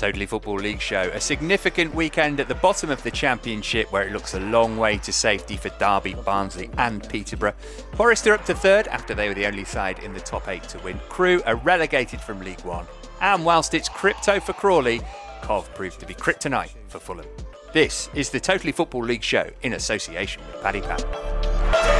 Totally Football League show. A significant weekend at the bottom of the Championship where it looks a long way to safety for Derby, Barnsley, and Peterborough. Forest are up to third after they were the only side in the top eight to win. Crewe are relegated from League One. And whilst it's crypto for Crawley, Cov proved to be kryptonite for Fulham. This is the Totally Football League show in association with Paddy Power.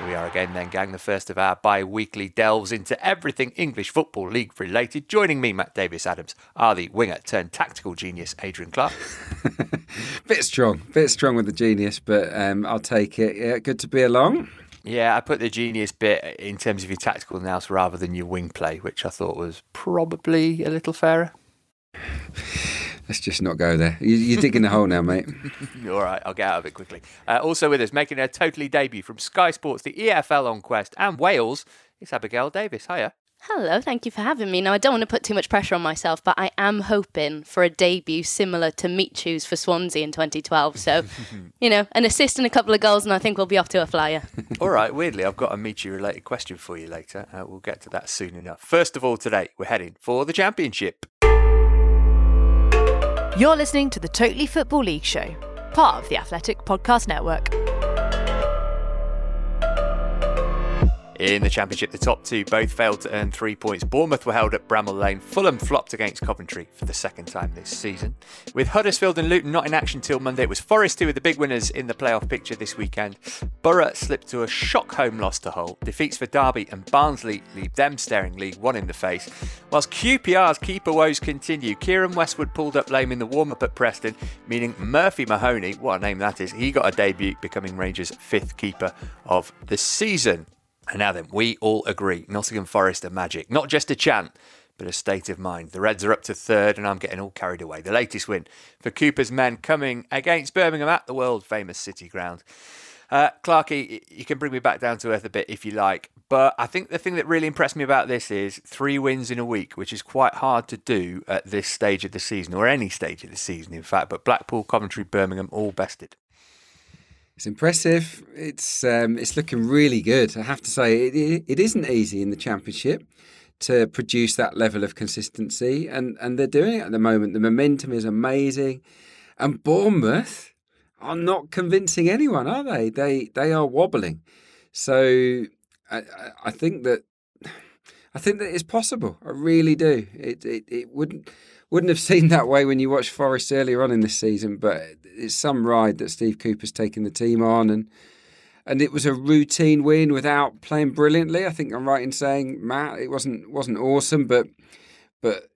Here we are again, then, gang. The first of our bi weekly delves into everything English Football League related. Joining me, Matt Davies Adams, are the winger turned tactical genius, Adrian Clark. bit strong, bit strong with the genius, but um, I'll take it. Yeah, good to be along. Yeah, I put the genius bit in terms of your tactical nous rather than your wing play, which I thought was probably a little fairer. Let's just not go there. You, are digging a hole now, mate. All right, I'll get out of it quickly. Uh, also with us, making her totally debut from Sky Sports, the EFL on Quest, and Wales, it's Abigail Davies. Hiya. Hello, thank you for having me. Now, I don't want to put too much pressure on myself, but I am hoping for a debut similar to Michu's for Swansea in 2012. So, you know, an assist and a couple of goals, and I think we'll be off to a flyer. all right, weirdly, I've got a Michu related question for you later. Uh, we'll get to that soon enough. First of all, today, we're heading for the Championship. You're listening to the Totally Football League Show, part of the Athletic Podcast Network. In the Championship, the top two both failed to earn three points. Bournemouth were held at Bramall Lane. Fulham flopped against Coventry for the second time this season. With Huddersfield and Luton not in action till Monday, it was Forest who were the big winners in the playoff picture this weekend. Boro slipped to a shock home loss to Hull. Defeats for Derby and Barnsley leave them staring League One in the face. Whilst QPR's keeper woes continue, Keiren Westwood pulled up lame in the warm up at Preston, meaning Murphy Mahoney, what a name that is, he got a debut becoming Rangers' fifth keeper of the season. And now then, we all agree Nottingham Forest are magic. Not just a chant, but a state of mind. The Reds are up to third, and I'm getting all carried away. The latest win for Cooper's men coming against Birmingham at the world famous City Ground. Uh, Clarky, you can bring me back down to earth a bit if you like, but I think the thing that really impressed me about this is three wins in a week, which is quite hard to do at this stage of the season, or any stage of the season, in fact. But Blackpool, Coventry, Birmingham, all bested. It's impressive. It's um, it's looking really good. I have to say, it, it isn't easy in the championship to produce that level of consistency, and and they're doing it at the moment. The momentum is amazing, and Bournemouth are not convincing anyone, are they? They they are wobbling. So I, I think that I think that it's possible. I really do. It it, it wouldn't wouldn't have seemed that way when you watched Forest earlier on in this season, but it's some ride that Steve Cooper's taken the team on, and and it was a routine win without playing brilliantly. I think I'm right in saying Matt, it wasn't wasn't awesome, but but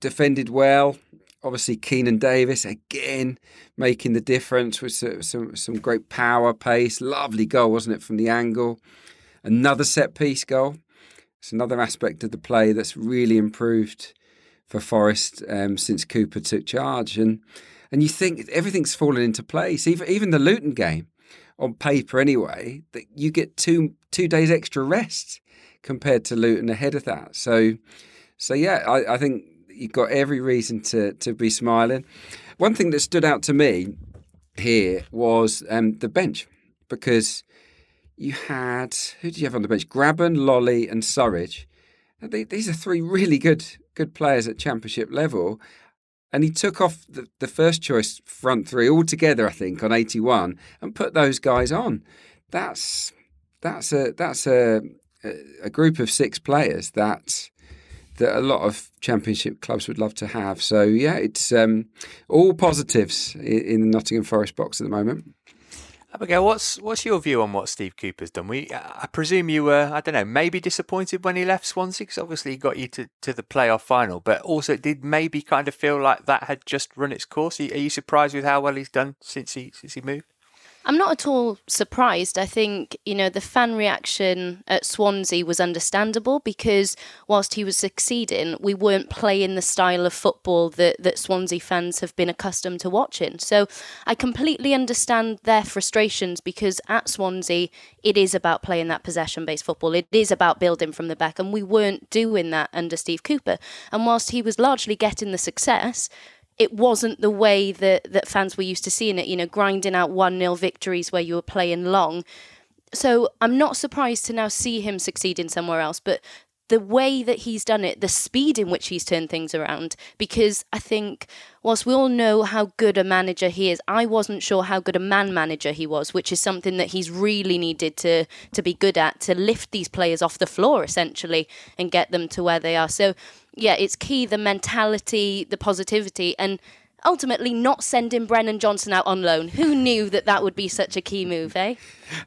defended well. Obviously, Keinan Davis again making the difference with some some great power, pace, lovely goal, wasn't it, from the angle? Another set piece goal. It's another aspect of the play that's really improved for Forest um, since Cooper took charge, and and you think everything's fallen into place. Even even the Luton game, on paper anyway, that you get two two days extra rest compared to Luton ahead of that. So so yeah, I, I think you've got every reason to to be smiling. One thing that stood out to me here was um, the bench because you had who did you have on the bench? Grabban, Lolley, and Surridge. These are three really good good players at championship level. And he took off the, the first choice front three altogether, I think, on 81 and put those guys on. That's that's a that's a a group of six players that that a lot of championship clubs would love to have. So yeah, it's um, all positives in, in the Nottingham Forest box at the moment. Abigail, what's what's your view on what Steve Cooper's done? We, I presume you were, I don't know, maybe disappointed when he left Swansea because obviously he got you to, to the playoff final, but also it did maybe kind of feel like that had just run its course. Are you surprised with how well he's done since he since he moved? I'm not at all surprised. I think, you know, the fan reaction at Swansea was understandable because whilst he was succeeding, we weren't playing the style of football that, that Swansea fans have been accustomed to watching. So I completely understand their frustrations because at Swansea, it is about playing that possession based football. It is about building from the back, and we weren't doing that under Steve Cooper. And whilst he was largely getting the success, it wasn't the way that, that fans were used to seeing it, you know, grinding out 1 0 victories where you were playing long. So I'm not surprised to now see him succeeding somewhere else, but the way that he's done it, the speed in which he's turned things around, because I think, whilst we all know how good a manager he is, I wasn't sure how good a man manager he was, which is something that he's really needed to, to be good at, to lift these players off the floor, essentially, and get them to where they are. So yeah, it's key the mentality, the positivity, and ultimately not sending Brennan Johnson out on loan. Who knew that that would be such a key move, eh?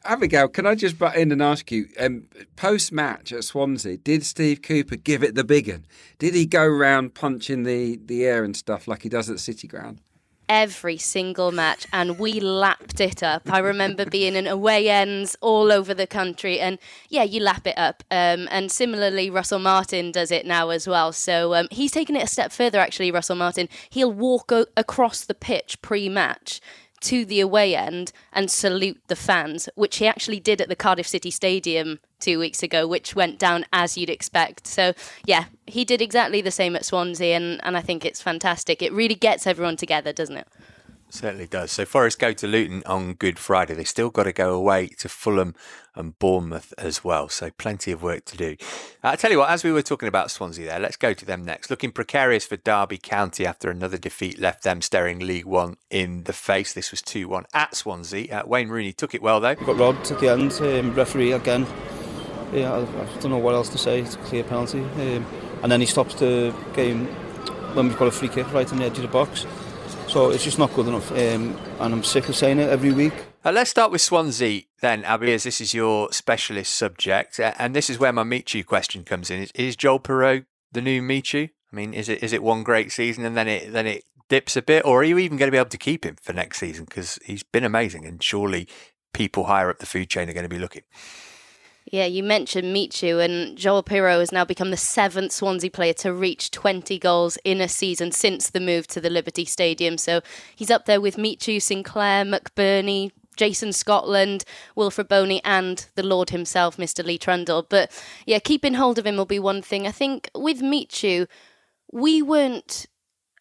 Abigail, can I just butt in and ask you, um, post match at Swansea, did Steve Cooper give it the big one? Did he go around punching the, the air and stuff like he does at City Ground? Every single match and we lapped it up. I remember being in away ends all over the country and yeah, you lap it up. Um, and similarly, Russell Martin does it now as well. So um, he's taken it a step further actually, Russell Martin. He'll walk o- across the pitch pre match to the away end and salute the fans, which he actually did at the Cardiff City Stadium two weeks ago, which went down as you'd expect. So, yeah, he did exactly the same at Swansea, and, and I think it's fantastic. It really gets everyone together, doesn't it? Certainly does. So Forest go to Luton on Good Friday. They still got to go away to Fulham and Bournemouth as well. So plenty of work to do. Uh, I tell you what, as we were talking about Swansea there, let's go to them next. Looking precarious for Derby County after another defeat left them staring League One in the face. This was 2 1 at Swansea. Uh, Wayne Rooney took it well though. Got robbed at the end. Um, referee again. Yeah, I, I, don't know what else to say. It's a clear penalty. Um, and then he stops the game when we've got a free kick right on the edge of the box. So it's just not good enough. Um, and I'm sick of saying it every week. Uh, let's start with Swansea then, Abby, as this is your specialist subject. Uh, and this is where my Michu question comes in. Is, is Joel Piroe the new Michu? I mean, is it is it one great season and then it then it dips a bit, or are you even going to be able to keep him for next season? Because he's been amazing, and surely people higher up the food chain are going to be looking. Yeah, you mentioned Michu, and Joel Piroe has now become the seventh Swansea player to reach 20 goals in a season since the move to the Liberty Stadium. So he's up there with Michu, Sinclair, McBurnie, Jason Scotland, Wilfried Bony, and the Lord himself, Mr. Lee Trundle. But yeah, keeping hold of him will be one thing. I think with Michu, we weren't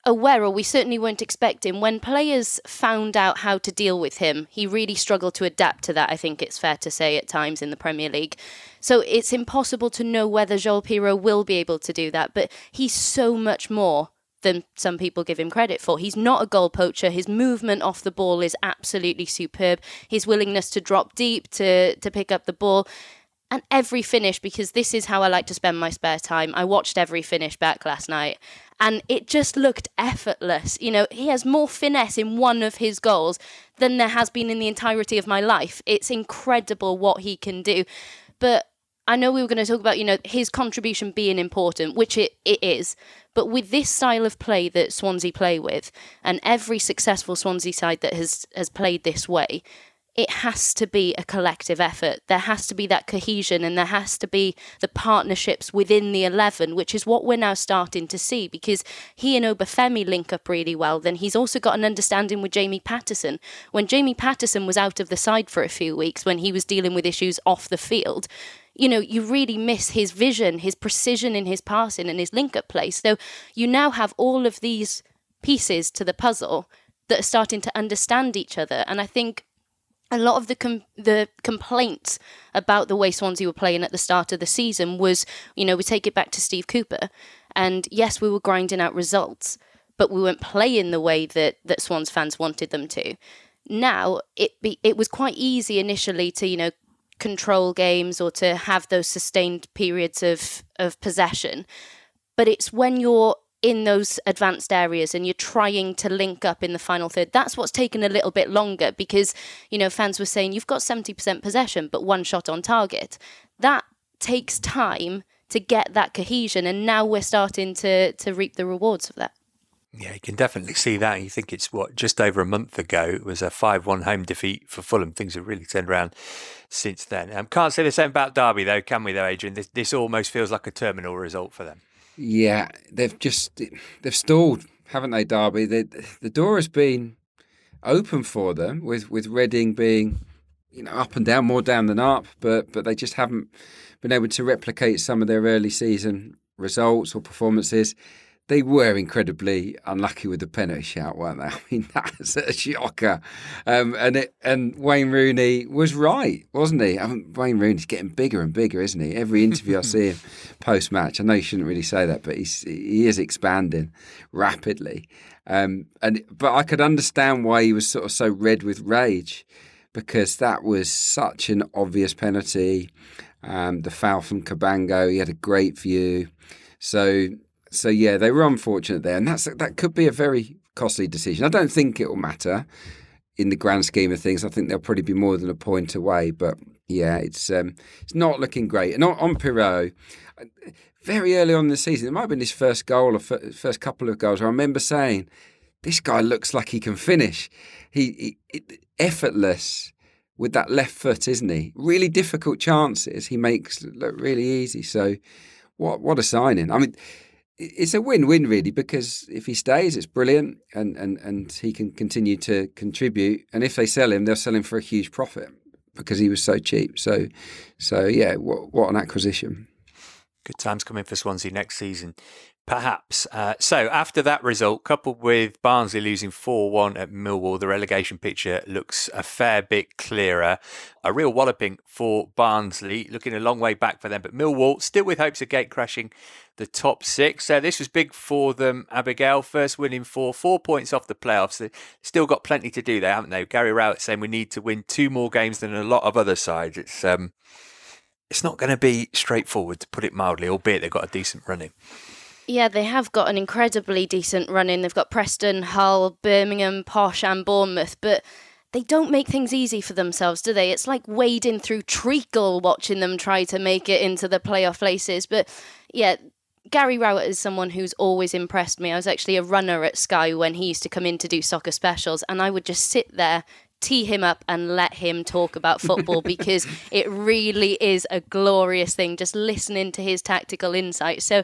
aware, or we certainly weren't expecting, when players found out how to deal with him, he really struggled to adapt to that, I think it's fair to say, at times in the Premier League. So it's impossible to know whether Joel Piroe will be able to do that, but he's so much more than some people give him credit for. He's not a goal poacher. His movement off the ball is absolutely superb. His willingness to drop deep, to, to pick up the ball and every finish because this is how I like to spend my spare time. I watched every finish back last night and it just looked effortless. You know, he has more finesse in one of his goals than there has been in the entirety of my life. It's incredible what he can do. But I know we were going to talk about, you know, his contribution being important, which it, it is. But with this style of play that Swansea play with, and every successful Swansea side that has has played this way, it has to be a collective effort. There has to be that cohesion and there has to be the partnerships within the 11, which is what we're now starting to see because he and Obafemi link up really well. Then he's also got an understanding with Jamie Paterson. When Jamie Paterson was out of the side for a few weeks, when he was dealing with issues off the field, you know, you really miss his vision, his precision in his passing and his link up play. So you now have all of these pieces to the puzzle that are starting to understand each other. And I think a lot of the com- the complaints about the way Swansea were playing at the start of the season was, you know, we take it back to Steve Cooper, and yes, we were grinding out results, but we weren't playing the way that that Swans fans wanted them to. Now it be it was quite easy initially to you know control games or to have those sustained periods of of possession, but it's when you're in those advanced areas and you're trying to link up in the final third that's what's taken a little bit longer because you know fans were saying you've got 70% possession but one shot on target that takes time to get that cohesion and now we're starting to to reap the rewards of that yeah, you can definitely see that. You think it's what just over a month ago. It was a five-one home defeat for Fulham. Things have really turned around since then. Um, can't say the same about Derby though, can we? Though, Adrian, this, this almost feels like a terminal result for them. Yeah, they've just they've stalled, haven't they, Derby? The the door has been open for them with with Reading being you know up and down, more down than up, but but they just haven't been able to replicate some of their early season results or performances they were incredibly unlucky with the penalty shout, weren't they? I mean, that's a shocker. Um, and it, and Wayne Rooney was right, wasn't he? I mean, Wayne Rooney's getting bigger and bigger, isn't he? Every interview I see him post match, I know you shouldn't really say that, but he's he is expanding rapidly. Um, and but I could understand why he was sort of so red with rage because that was such an obvious penalty. Um, the foul from Cabango, he had a great view. So so yeah, they were unfortunate there, and that's that could be a very costly decision. I don't think it will matter in the grand scheme of things. I think they'll probably be more than a point away, but yeah, it's um, it's not looking great. And on, on Piroe, very early on in the season, it might have been his first goal or first couple of goals. I remember saying, "This guy looks like he can finish. He, he effortless." With that left foot, isn't he? Really difficult chances he makes look really easy. So, what what a signing! I mean, it's a win-win really because if he stays, it's brilliant, and and and he can continue to contribute. And if they sell him, they'll sell him for a huge profit because he was so cheap. So, so yeah, what what an acquisition! Good times coming for Swansea next season. Perhaps. Uh, so after that result, coupled with Barnsley losing 4 1 at Millwall, the relegation picture looks a fair bit clearer. A real walloping for Barnsley, looking a long way back for them. But Millwall still with hopes of gate crashing the top six. So this was big for them, Abigail. First winning four, four points off the playoffs. They still got plenty to do there, haven't they? Gary Rowett saying we need to win two more games than a lot of other sides. It's um, it's not going to be straightforward, to put it mildly, albeit they've got a decent running. Yeah, they have got an incredibly decent run in. They've got Preston, Hull, Birmingham, Posh, and Bournemouth, but they don't make things easy for themselves, do they? It's like wading through treacle watching them try to make it into the playoff places. But yeah, Gary Rowett is someone who's always impressed me. I was actually a runner at Sky when he used to come in to do soccer specials, and I would just sit there tee him up and let him talk about football because it really is a glorious thing just listening to his tactical insight. So,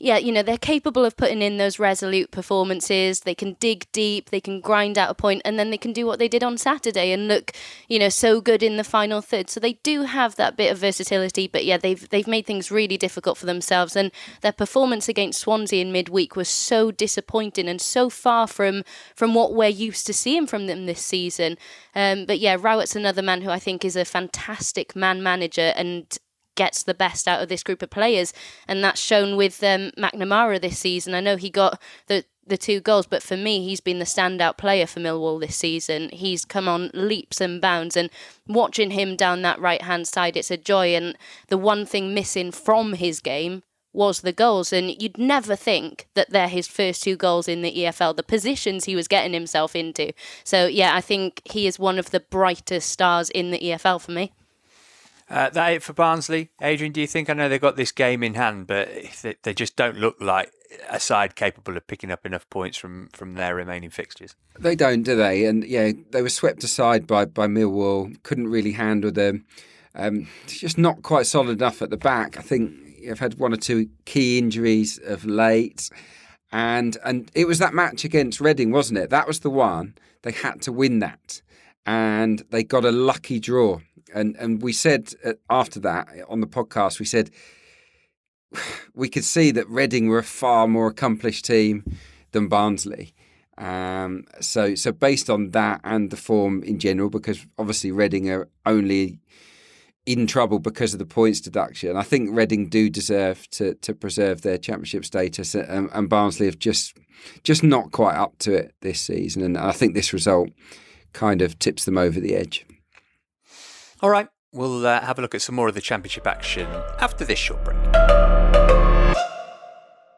yeah, you know, they're capable of putting in those resolute performances. They can dig deep, they can grind out a point, and then they can do what they did on Saturday and look, you know, so good in the final third. So they do have that bit of versatility, but yeah, they've they've made things really difficult for themselves and their performance against Swansea in midweek was so disappointing and so far from from what we're used to seeing from them this season. Um, but yeah, Rowett's another man who I think is a fantastic man manager and gets the best out of this group of players, and that's shown with um, McNamara this season. I know he got the the two goals, but for me, he's been the standout player for Millwall this season. He's come on leaps and bounds, and watching him down that right hand side, it's a joy. And the one thing missing from his game was the goals. And you'd never think that they're his first two goals in the EFL, the positions he was getting himself into. So, yeah, I think he is one of the brightest stars in the EFL for me. Uh, that it for Barnsley, Adrian. Do you think? I know they've got this game in hand, but they, they just don't look like a side capable of picking up enough points from from their remaining fixtures. They don't, do they? And yeah, they were swept aside by by Millwall. Couldn't really handle them. Um, just not quite solid enough at the back. I think have had one or two key injuries of late. And and it was that match against Reading, wasn't it? That was the one. They had to win that. And they got a lucky draw. And and we said uh, after that on the podcast, we said we could see that Reading were a far more accomplished team than Barnsley. Um, so, so based on that and the form in general, because obviously Reading are only in trouble because of the points deduction. I think Reading do deserve to to preserve their championship status, and, and Barnsley have just just not quite up to it this season. And I think this result kind of tips them over the edge. All right, we'll uh, have a look at some more of the championship action after this short break.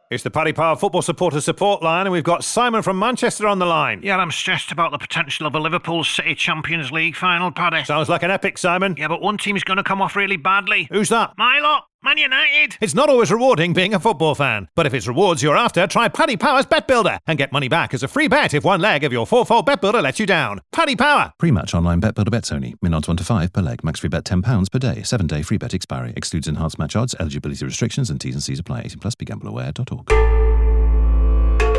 It's the Paddy Power Football Supporters Support Line, and we've got Simon from Manchester on the line. Yeah, I'm stressed about the potential of a Liverpool City Champions League final, Paddy. Sounds like an epic, Simon. Yeah, but one team's going to come off really badly. Who's that? My lot, Man United. It's not always rewarding being a football fan, but if it's rewards you're after, try Paddy Power's Bet Builder and get money back as a free bet if one leg of your four-fold Bet Builder lets you down. Paddy Power. Pre-match online Bet Builder bets only. Min odds 1 to 5 per leg. Max free bet £10 per day. 7-day free bet expiry. Excludes enhanced match odds. Eligibility restrictions and T's and C's apply. 18 plus. BeGambleAware.org.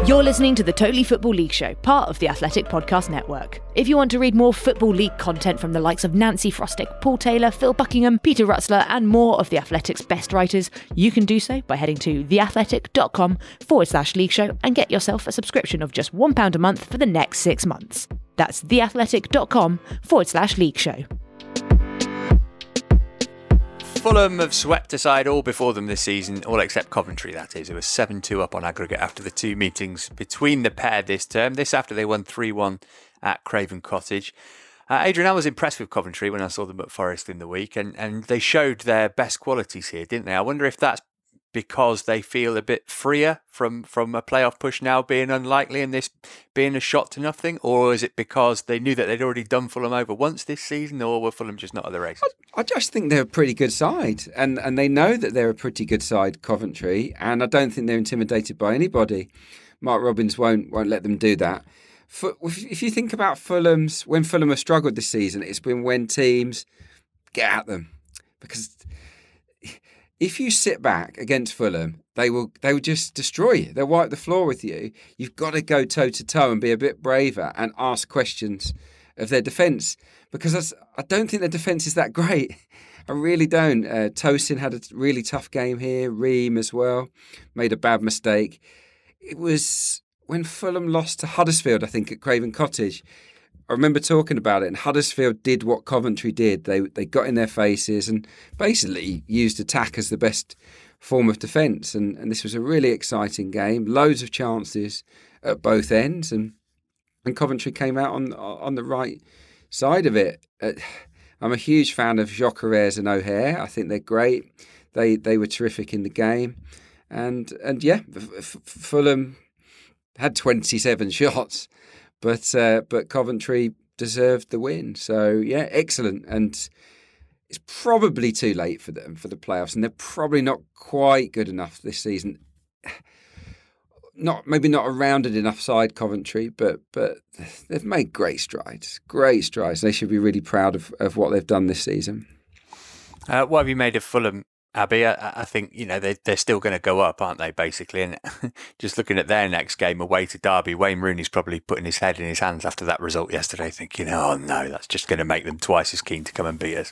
You're listening to the Totally Football League Show, part of the Athletic Podcast Network. If you want to read more Football League content from the likes of Nancy Frostick, Paul Taylor, Phil Buckingham, Peter Rutzler, and more of the Athletic's best writers, you can do so by heading to theathletic.com forward slash league show and get yourself a subscription of just £1 a month for the next six months. That's theathletic.com forward slash league show. Fulham have swept aside all before them this season, all except Coventry, that is. It was 7 2 up on aggregate after the two meetings between the pair this term. This after they won 3 1 at Craven Cottage. Uh, Adrian, I was impressed with Coventry when I saw them at Forest in the week, and, and they showed their best qualities here, didn't they? I wonder if that's because they feel a bit freer from from a playoff push now being unlikely and this being a shot to nothing, or is it because they knew that they'd already done Fulham over once this season, or were Fulham just not at the race? I, I just think they're a pretty good side, and and they know that they're a pretty good side, Coventry, and I don't think they're intimidated by anybody. Mark Robins won't won't let them do that. For, if you think about Fulham's when Fulham have struggled this season, it's been when teams get at them because if you sit back against Fulham, they will they will just destroy you. They'll wipe the floor with you. You've got to go toe to toe and be a bit braver and ask questions of their defence because I don't think their defence is that great. I really don't. Uh, Tosin had a really tough game here. Ream as well made a bad mistake. It was when Fulham lost to Huddersfield, I think, at Craven Cottage. I remember talking about it, and Huddersfield did what Coventry did. They they got in their faces and basically used attack as the best form of defence. And, and this was a really exciting game. Loads of chances at both ends, and and Coventry came out on on the right side of it. Uh, I'm a huge fan of Gyökeres and O'Hare. I think they're great. They they were terrific in the game, and and yeah, Fulham had 27 shots but uh, but Coventry deserved the win. So yeah, excellent. And it's probably too late for them for the playoffs, and they're probably not quite good enough this season. Not maybe not a rounded enough side, Coventry, but but they've made great strides, great strides. They should be really proud of, of what they've done this season. Uh, what have you made of Fulham Abby, I, I, think you know they they're still going to go up, aren't they? Basically, and just looking at their next game away to Derby, Wayne Rooney's probably putting his head in his hands after that result yesterday, thinking, "Oh no, that's just going to make them twice as keen to come and beat us."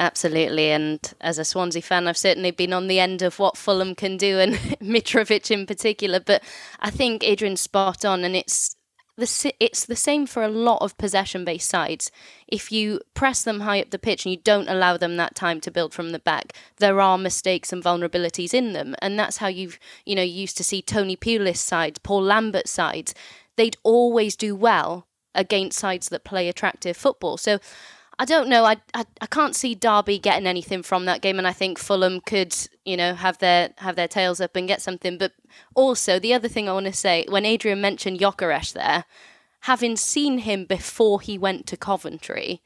Absolutely, and as a Swansea fan, I've certainly been on the end of what Fulham can do, and Mitrovic in particular. But I think Adrian's spot on, and it's the, it's the same for a lot of possession based sides. If you press them high up the pitch and you don't allow them that time to build from the back, there are mistakes and vulnerabilities in them. And that's how you've, you know, used to see Tony Pulis sides, Paul Lambert sides. They'd always do well against sides that play attractive football. So I don't know. I, I I can't see Derby getting anything from that game, and I think Fulham could, you know, have their have their tails up and get something. But also, the other thing I want to say, when Adrian mentioned Gyökeres there, having seen him before he went to Coventry,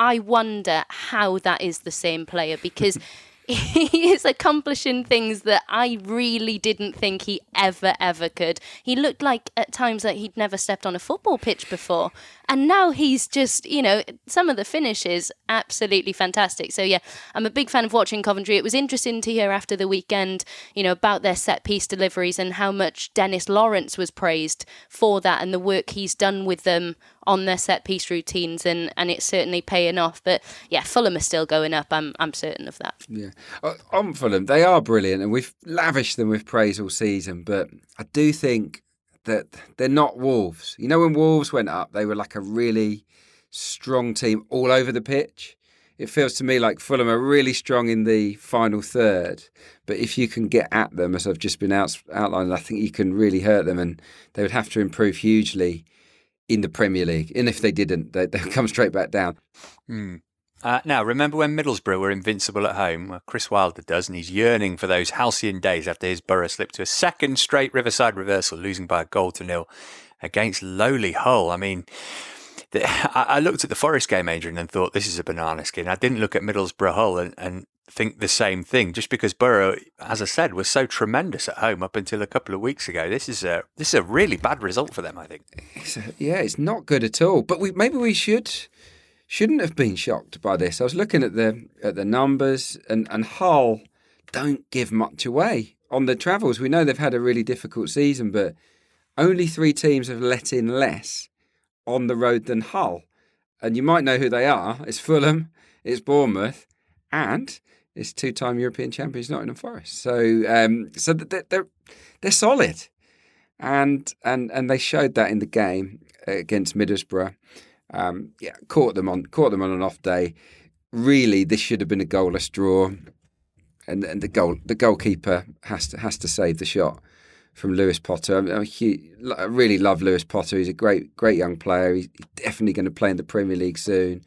I wonder how that is the same player because. he is accomplishing things that I really didn't think he ever, ever could. He looked like at times that he'd never stepped on a football pitch before. And now he's just, you know, some of the finishes absolutely fantastic. So yeah, I'm a big fan of watching Coventry. It was interesting to hear after the weekend, you know, about their set piece deliveries and how much Dennis Lawrence was praised for that and the work he's done with them on their set piece routines and, and it's certainly paying off. But yeah, Fulham are still going up. I'm I'm certain of that. Yeah, uh, on Fulham, they are brilliant, and we've lavished them with praise all season. But I do think that they're not Wolves. You know, when Wolves went up, they were like a really strong team all over the pitch. It feels to me like Fulham are really strong in the final third, but if you can get at them, as I've just been out, outlined, I think you can really hurt them, and they would have to improve hugely in the Premier League. And if they didn't, they, they'll come straight back down. Hmm. Uh, now, remember when Middlesbrough were invincible at home? Well, Chris Wilder does, and he's yearning for those halcyon days after his Boro slipped to a second straight Riverside reversal, losing by a goal to nil against lowly Hull. I mean, the, I, I, looked at the Forest game, Adrian, and thought this is a banana skin. I didn't look at Middlesbrough Hull and, and think the same thing, just because Boro, as I said, was so tremendous at home up until a couple of weeks ago. This is a this is a really bad result for them, I think. It's a, yeah, it's not good at all. But we maybe we should shouldn't have been shocked by this. I was looking at the at the numbers, and and Hull don't give much away on the travels. We know they've had a really difficult season, but only three teams have let in less on the road than Hull. And you might know who they are. It's Fulham, it's Bournemouth, and it's two-time European champions Nottingham Forest. So, um, so they're, they're they're solid, and and and they showed that in the game against Middlesbrough. Um, yeah, caught them on caught them on an off day. Really, this should have been a goalless draw, and and the goal the goalkeeper has to has to save the shot from Lewis Potter. Huge, I really love Lewis Potter. He's a great great young player. He's definitely going to play in the Premier League soon.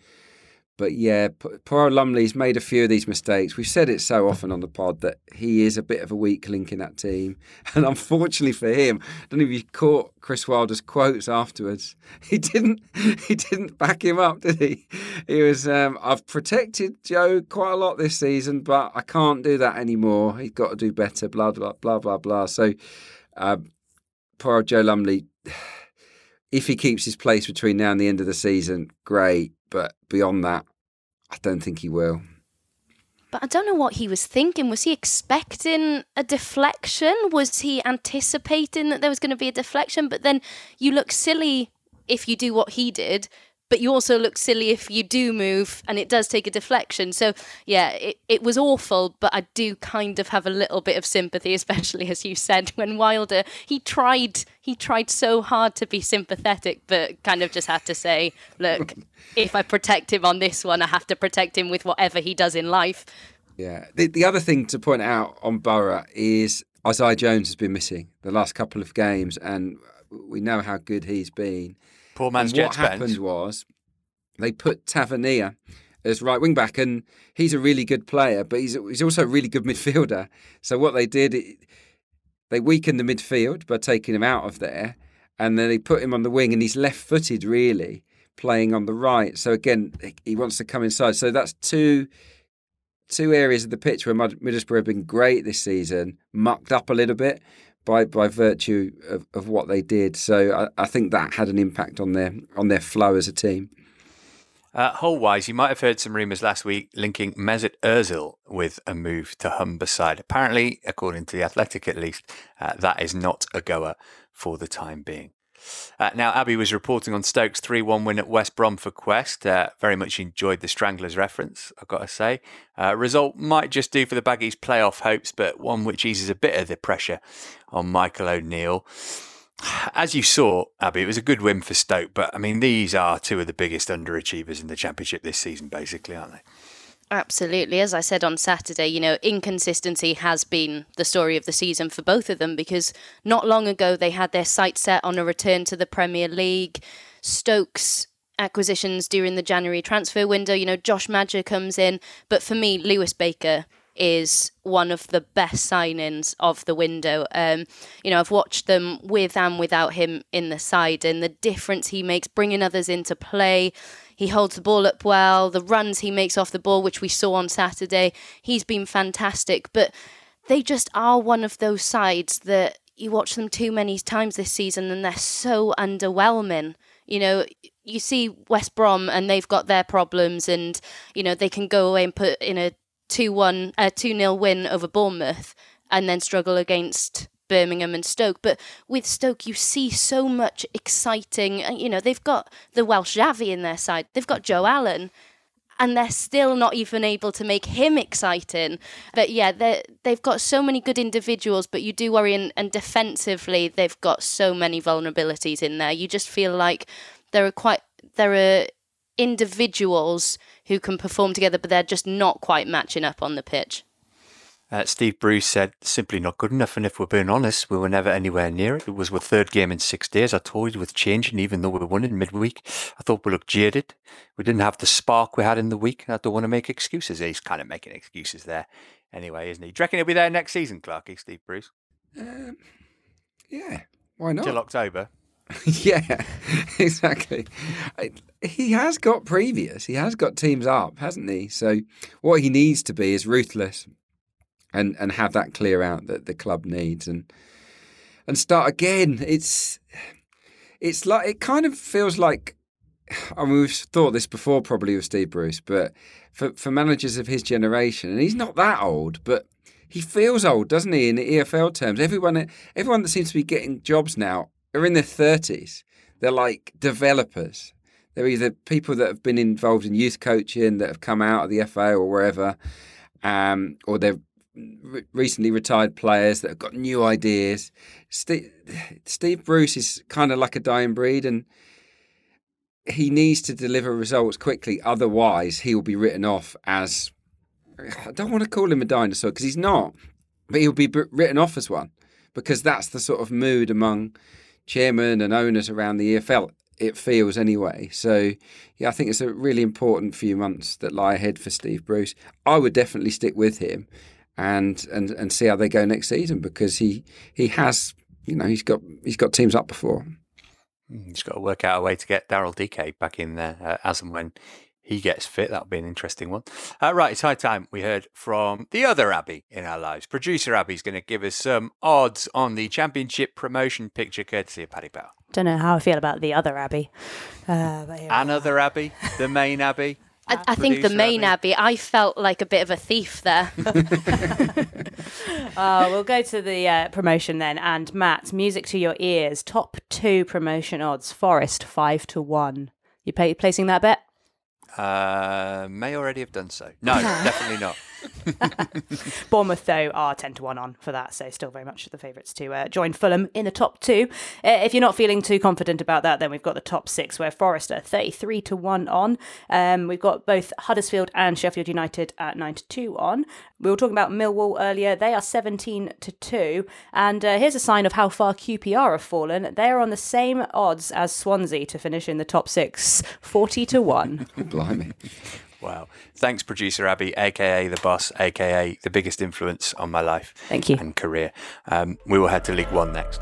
But yeah, poor Lumley's made a few of these mistakes. We've said it so often on the pod that he is a bit of a weak link in that team. And unfortunately for him, I don't know if you caught Chris Wilder's quotes afterwards. He didn't he didn't back him up, did he? He was um, I've protected Joe quite a lot this season, but I can't do that anymore. He's got to do better, blah blah blah blah blah. So uh, poor Joe Lumley if he keeps his place between now and the end of the season, great. But beyond that, I don't think he will. But I don't know what he was thinking. Was he expecting a deflection? Was he anticipating that there was going to be a deflection? But then you look silly if you do what he did but you also look silly if you do move and it does take a deflection. So yeah, it, it was awful, but I do kind of have a little bit of sympathy, especially as you said, when Wilder he tried he tried so hard to be sympathetic, but kind of just had to say, look, if I protect him on this one, I have to protect him with whatever he does in life. Yeah. The the other thing to point out on Boro is Isaiah Jones has been missing the last couple of games and we know how good he's been. Poor man's and What happened was they put Tavernier as right wing back, and he's a really good player, but he's he's also a really good midfielder. So what they did, they weakened the midfield by taking him out of there, and then they put him on the wing, and he's left-footed really, playing on the right. So again, he wants to come inside. So that's two two areas of the pitch where Middlesbrough have been great this season, mucked up a little bit by by virtue of, of what they did. So I, I think that had an impact on their on their flow as a team. Uh, Hull wise, you might have heard some rumours last week linking Mesut Ozil with a move to Humberside. Apparently, according to the Athletic at least, uh, that is not a goer for the time being. Uh, now, Abby was reporting on Stoke's 3 1 win at West Brom for Quest. Uh, very much enjoyed the Stranglers reference, I've got to say. Uh, result might just do for the Baggies' playoff hopes, but one which eases a bit of the pressure on Michael O'Neill. As you saw, Abby, it was a good win for Stoke, but I mean, these are two of the biggest underachievers in the Championship this season, basically, aren't they? Absolutely. As I said on Saturday, you know, inconsistency has been the story of the season for both of them because not long ago they had their sights set on a return to the Premier League. Stokes acquisitions during the January transfer window, you know, Josh Maja comes in, but for me, Lewis Baker is one of the best signings of the window. Um, you know, I've watched them with and without him in the side, and the difference he makes bringing others into play. He holds the ball up well. The runs he makes off the ball, which we saw on Saturday, he's been fantastic. But they just are one of those sides that you watch them too many times this season and they're so underwhelming. You know, you see West Brom and they've got their problems and, you know, they can go away and put in a 2 1, a 2 0 win over Bournemouth and then struggle against Birmingham and Stoke. But with Stoke, you see so much exciting. Uh, you know, they've got the Welsh Xavi in their side. They've got Joe Allen. and they're still not even able to make him exciting. But yeah, they've got so many good individuals, but you do worry, and, and defensively, they've got so many vulnerabilities in there. You just feel like there are quite there are individuals who can perform together, but they're just not quite matching up on the pitch. Uh, Steve Bruce said, simply not good enough. And if we're being honest, we were never anywhere near it. It was our third game in six days. I toyed with changing, even though we won in midweek. I thought we looked jaded. We didn't have the spark we had in the week. I don't want to make excuses. He's kind of making excuses there anyway, isn't he? Do you reckon he'll be there next season, Clarky, Steve Bruce? Um, yeah, why not? Till October. yeah, exactly. He has got previous. He has got teams up, hasn't he? So what he needs to be is ruthless and and have that clear out that the club needs and and start again. It's it's like it kind of feels like I mean we've thought this before probably with Steve Bruce, but for for managers of his generation, and he's not that old, but he feels old, doesn't he? In the EFL terms, everyone everyone that seems to be getting jobs now are in their thirties. They're like developers. They're either people that have been involved in youth coaching that have come out of the FA or wherever, um, or they're re- recently retired players that have got new ideas. Steve, Steve Bruce is kind of like a dying breed, and he needs to deliver results quickly. Otherwise, he will be written off as I don't want to call him a dinosaur because he's not, but he'll be written off as one because that's the sort of mood among chairmen and owners around the EFL. It feels anyway. So, yeah, I think it's a really important few months that lie ahead for Steve Bruce. I would definitely stick with him and and and see how they go next season because he he has you know he's got he's got teams up before. Hmm, he's got to work out a way to get Daryl Dike back in there uh, as and when he gets fit. That'll be an interesting one. Uh, right, it's high time we heard from the other Abby in our lives. Producer Abby's going to give us some odds on the championship promotion picture, courtesy of Paddy Power. Don't know how I feel about the other Abby. Uh, Another Abby, the main Abby. I, I think the main Abby. Abby, I felt like a bit of a thief there. uh, we'll go to the uh, promotion then. And Matt, music to your ears. Top two promotion odds. Forest five to one. You pay, placing that bet? Uh, may already have done so. No, definitely not. Bournemouth, though, are 10 to 1 on for that, so still very much the favourites to uh, join Fulham in the top two. Uh, if you're not feeling too confident about that, then we've got the top six, where Forest are 33 to 1 on. Um, we've got both Huddersfield and Sheffield United at 9 to 2 on. We were talking about Millwall earlier, they are 17 to 2. And uh, here's a sign of how far QPR have fallen. They are on the same odds as Swansea to finish in the top six, 40 to 1. Blimey. Wow. Thanks, producer Abby, aka the boss, aka the biggest influence on my life. Thank you. And career. Um, we will head to League One next.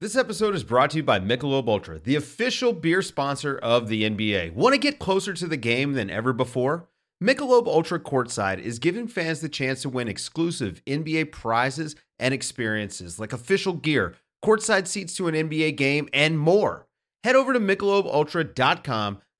This episode is brought to you by Michelob Ultra, the official beer sponsor of the NBA. Want to get closer to the game than ever before? Michelob Ultra Courtside is giving fans the chance to win exclusive NBA prizes and experiences like official gear, courtside seats to an NBA game, and more. Head over to michelobultra.com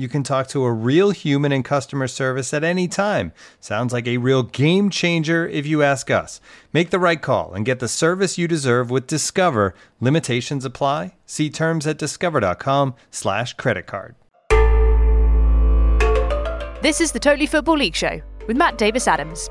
you can talk to a real human in customer service at any time. Sounds like a real game changer if you ask us. Make the right call and get the service you deserve with Discover. Limitations apply. See terms at discover.com/slash credit card. This is the Totally Football League Show with Matt Davies Adams.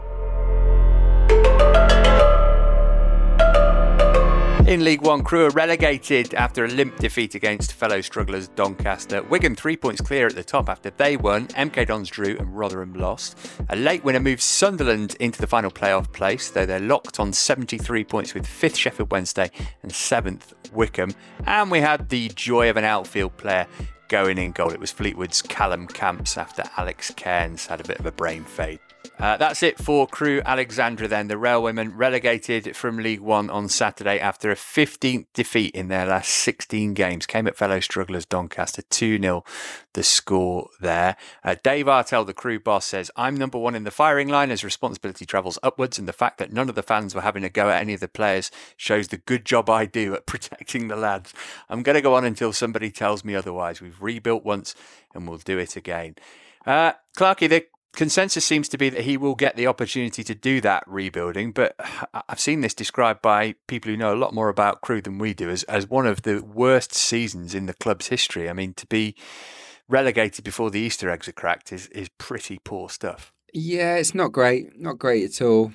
In League One, Crewe are relegated after a limp defeat against fellow strugglers Doncaster. Wigan three points clear at the top after they won. MK Dons drew and Rotherham lost. A late winner moves Sunderland into the final playoff place, though they're locked on 73 points with 5th Sheffield Wednesday and 7th Wycombe. And we had the joy of an outfield player going in goal. It was Fleetwood's Callum Camps after Alex Cairns had a bit of a brain fade. Uh, that's it for Crewe Alexandra then. The Railwaymen relegated from League One on Saturday after a 15th defeat in their last 16 games. Came at fellow strugglers Doncaster 2 0, the score there. Uh, Dave Artell, the Crewe boss, says, I'm number one in the firing line as responsibility travels upwards, and the fact that none of the fans were having a go at any of the players shows the good job I do at protecting the lads. I'm going to go on until somebody tells me otherwise. We've rebuilt once and we'll do it again. Uh, Clarky, the consensus seems to be that he will get the opportunity to do that rebuilding, but I've seen this described by people who know a lot more about Crewe than we do as, as one of the worst seasons in the club's history. I mean, to be relegated before the Easter eggs are cracked is, is pretty poor stuff. Yeah, it's not great. Not great at all.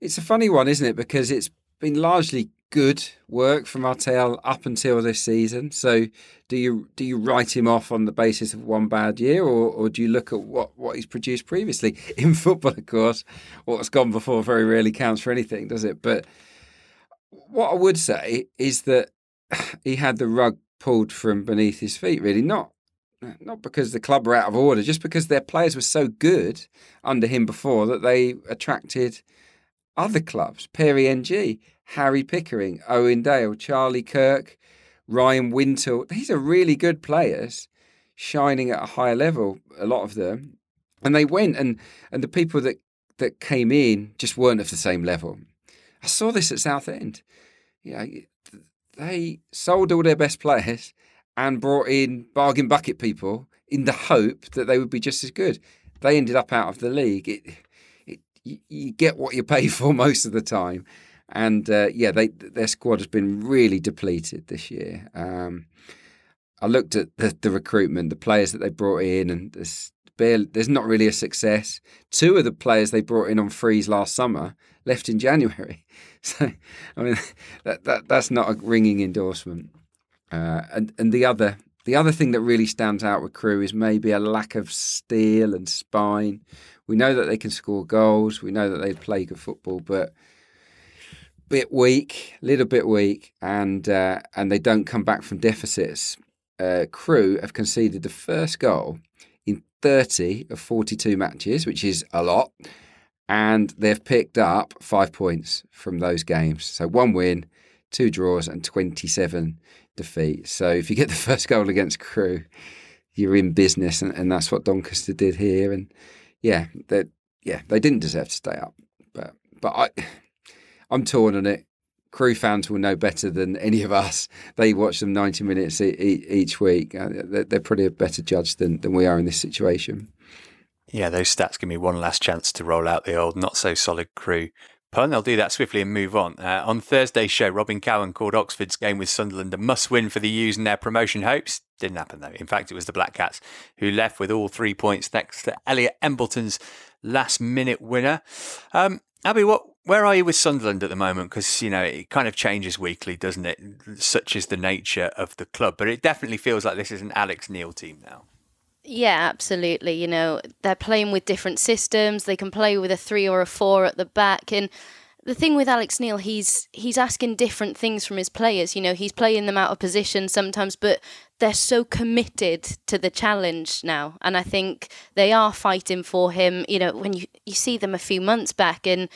It's a funny one, isn't it? Because it's been largely good work from Artell up until this season. So, do you do you write him off on the basis of one bad year, or, or do you look at what, what he's produced previously in football? Of course, what's gone before very rarely counts for anything, does it? But what I would say is that he had the rug pulled from beneath his feet. Really, not not because the club were out of order, just because their players were so good under him before that they attracted other clubs. Perry Ng Harry Pickering, Owen Dale, Charlie Kirk, Ryan Wintle. These are really good players shining at a higher level, a lot of them. And they went and and the people that, that came in just weren't of the same level. I saw this at Southend. Yeah, they sold all their best players and brought in bargain bucket people in the hope that they would be just as good. They ended up out of the league. It, it, you get what you pay for most of the time. And uh, yeah, they, their squad has been really depleted this year. Um, I looked at the, the, recruitment, the players that they brought in, and there's, barely, there's not really a success. Two of the players they brought in on freeze last summer left in January. So, I mean, that, that that's not a ringing endorsement. Uh, and and the other the other thing that really stands out with Crewe is maybe a lack of steel and spine. We know that they can score goals. We know that they play good football, but bit weak, little bit weak, and uh, and they don't come back from deficits. Uh, Crewe have conceded the first goal in 30 of 42 matches, which is a lot, and they've picked up five points from those games. So one win, two draws, and 27 defeats. So if you get the first goal against Crewe, you're in business, and, and that's what Doncaster did here. And yeah, they yeah they didn't deserve to stay up, but but I I'm torn on it. Crewe fans will know better than any of us. They watch them 90 minutes e- e- each week. Uh, they're, they're probably a better judge than, than we are in this situation. Yeah, those stats give me one last chance to roll out the old not so solid crew pun. I'll do that swiftly and move on. Uh, on Thursday's show, Robin Cowan called Oxford's game with Sunderland a must win for the U's and their promotion hopes. Didn't happen though. In fact, it was the Black Cats who left with all three points thanks to Elliot Embleton's last minute winner. Um, Abby, what where are you with Sunderland at the moment? Because you know it kind of changes weekly, doesn't it? Such is the nature of the club, but it definitely feels like this is an Alex Neil team now. Yeah, absolutely. You know they're playing with different systems. They can play with a three or a four at the back, and the thing with Alex Neil, he's he's asking different things from his players. You know, he's playing them out of position sometimes, but they're so committed to the challenge now, and I think they are fighting for him. You know, when you you see them a few months back and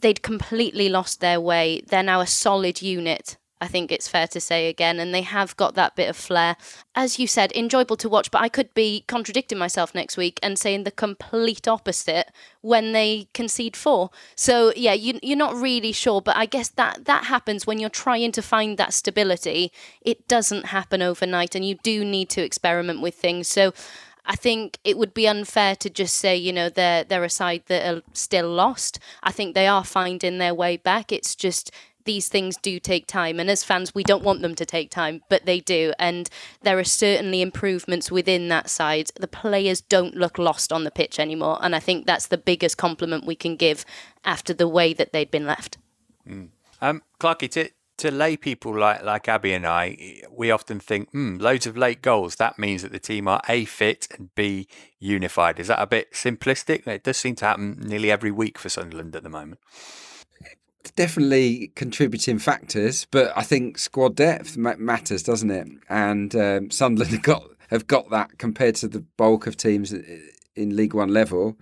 they'd completely lost their way. They're now a solid unit. I think it's fair to say again, and they have got that bit of flair. As you said, enjoyable to watch, but I could be contradicting myself next week and saying the complete opposite when they concede four. So yeah, you, you're not really sure, but I guess that that happens when you're trying to find that stability. It doesn't happen overnight, and you do need to experiment with things. So I think it would be unfair to just say, you know, they're they're a side that are still lost. I think they are finding their way back. It's just these things do take time and as fans we don't want them to take time but they do and there are certainly improvements within that side the players don't look lost on the pitch anymore and i think that's the biggest compliment we can give after the way that they'd been left mm. um clarky to, to lay people like like Abby and I, we often think, hmm, loads of late goals. That means that the team are a fit and b unified. Is that a bit simplistic? It does seem to happen nearly every week for Sunderland at the moment. Definitely contributing factors, but I think squad depth matters, doesn't it? And um, Sunderland have got have got that compared to the bulk of teams in League One level.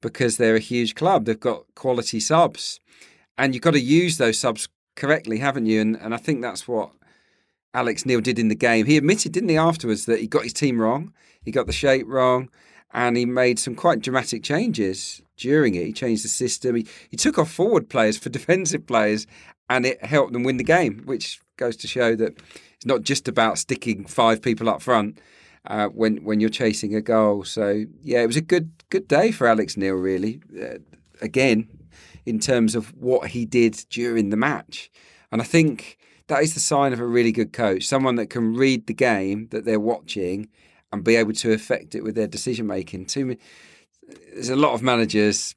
because they're a huge club. They've got quality subs, and you've got to use those subs correctly, haven't you? And and I think that's what Alex Neil did in the game. He admitted, didn't he, afterwards, that he got his team wrong. He got the shape wrong, and he made some quite dramatic changes during it. He changed the system. He, he took off forward players for defensive players, and it helped them win the game, which goes to show that it's not just about sticking five people up front. Uh, when when you're chasing a goal, so yeah, it was a good good day for Alex Neil. Really, uh, again, in terms of what he did during the match, and I think that is the sign of a really good coach, someone that can read the game that they're watching and be able to affect it with their decision making. Too many, there's a lot of managers.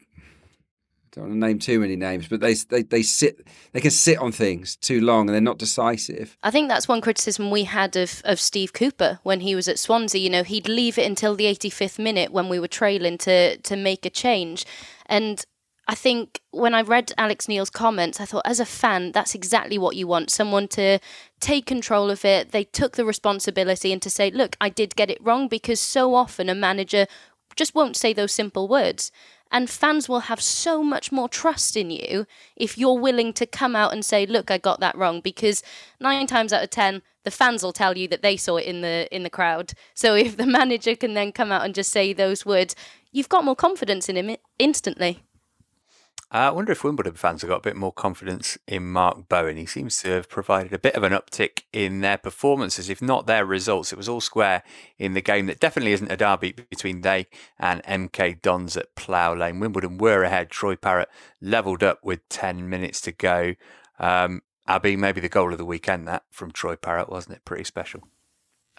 Don't want to name too many names, but they, they they sit they can sit on things too long and they're not decisive. I think that's one criticism we had of, of Steve Cooper when he was at Swansea. You know, he'd leave it until the 85th minute when we were trailing to to make a change, and I think when I read Alex Neil's comments, I thought, as a fan, that's exactly what you want someone to take control of it. They took the responsibility and to say, look, I did get it wrong because so often a manager just won't say those simple words. And fans will have so much more trust in you if you're willing to come out and say, look, I got that wrong. Because nine times out of 10, the fans will tell you that they saw it in the in the crowd. So if the manager can then come out and just say those words, you've got more confidence in him instantly. Uh, I wonder if Wimbledon fans have got a bit more confidence in Mark Bowen. He seems to have provided a bit of an uptick in their performances, if not their results. It was all square in the game that definitely isn't a derby between they and MK Dons at Plough Lane. Wimbledon were ahead. Troy Parrott levelled up with 10 minutes to go. Um, Abby, maybe the goal of the weekend, that from Troy Parrott, wasn't it? Pretty special.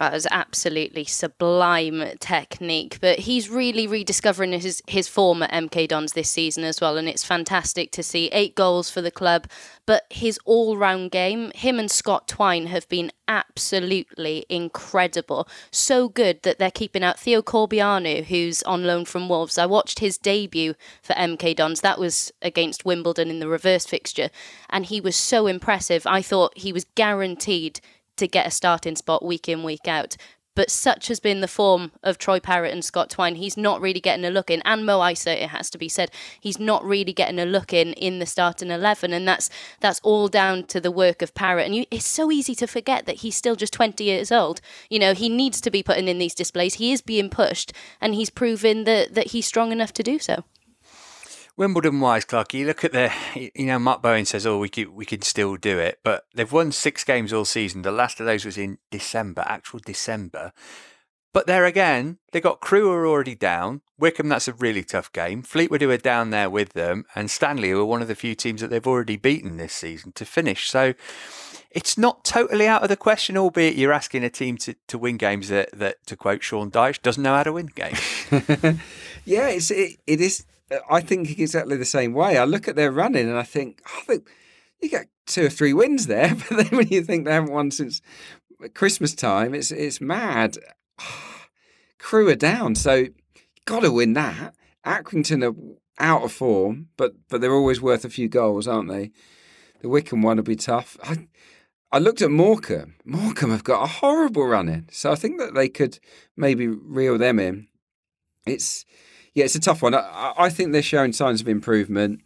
That was absolutely sublime technique. But he's really rediscovering his, his form at MK Dons this season as well. And it's fantastic to see eight goals for the club. But his all round game, him and Scott Twine have been absolutely incredible. So good that they're keeping out Theo Corbeanu, who's on loan from Wolves. I watched his debut for MK Dons. That was against Wimbledon in the reverse fixture. And he was so impressive. I thought he was guaranteed to get a starting spot week in, week out. But such has been the form of Troy Parrott and Scott Twine. He's not really getting a look in. And Mo Eisa, it has to be said, he's not really getting a look in in the starting 11. And that's that's all down to the work of Parrott. And you, it's so easy to forget that he's still just 20 years old. You know, he needs to be putting in these displays. He is being pushed, and he's proven that, that he's strong enough to do so. Wimbledon wise, Clark, you look at the, you know, Mark Bowen says, oh, we can, we can still do it. But they've won six games all season. The last of those was in December, actual December. But there again, they got Crewe are already down. Wycombe, that's a really tough game. Fleetwood who are down there with them. And Stanley who are one of the few teams that they've already beaten this season to finish. So it's not totally out of the question, albeit you're asking a team to, to win games that, that, to quote Sean Dyche, doesn't know how to win games. yeah, it's, it, it is I think exactly the same way. I look at their running and I think, oh, they, you get two or three wins there, but then when you think they haven't won since Christmas time, it's it's mad. Crewe are down, so got to win that. Accrington are out of form, but but they're always worth a few goals, aren't they? The Wycombe one will be tough. I, I looked at Morecambe. Morecambe have got a horrible run in, so I think that they could maybe reel them in. It's yeah, it's a tough one. I, I think they're showing signs of improvement.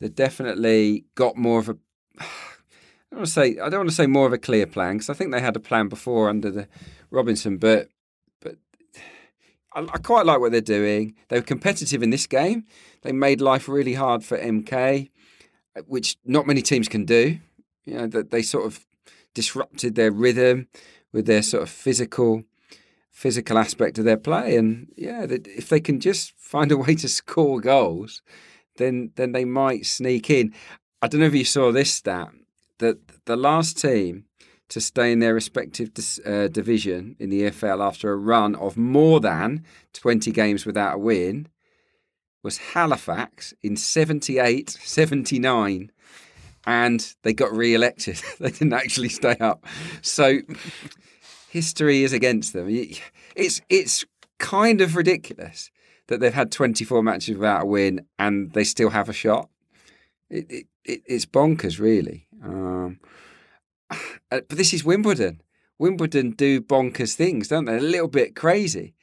They've definitely got more of a. I don't want to say I don't want to say more of a clear plan because I think they had a plan before under the Robinson, but but I, I, quite like what they're doing. They were competitive in this game. They made life really hard for MK, which not many teams can do. You know that they sort of disrupted their rhythm with their sort of physical physical aspect of their play. And yeah, if they can just find a way to score goals, then then they might sneak in. I don't know if you saw this stat that the last team to stay in their respective uh, division in the EFL after a run of more than 20 games without a win was Halifax in 78 79 and they got re-elected they didn't actually stay up so history is against them. It's it's kind of ridiculous that they've had 24 matches without a win and they still have a shot. It, it, it it's bonkers, really. Um, uh, but this is Wimbledon. Wimbledon do bonkers things, don't they? A little bit crazy.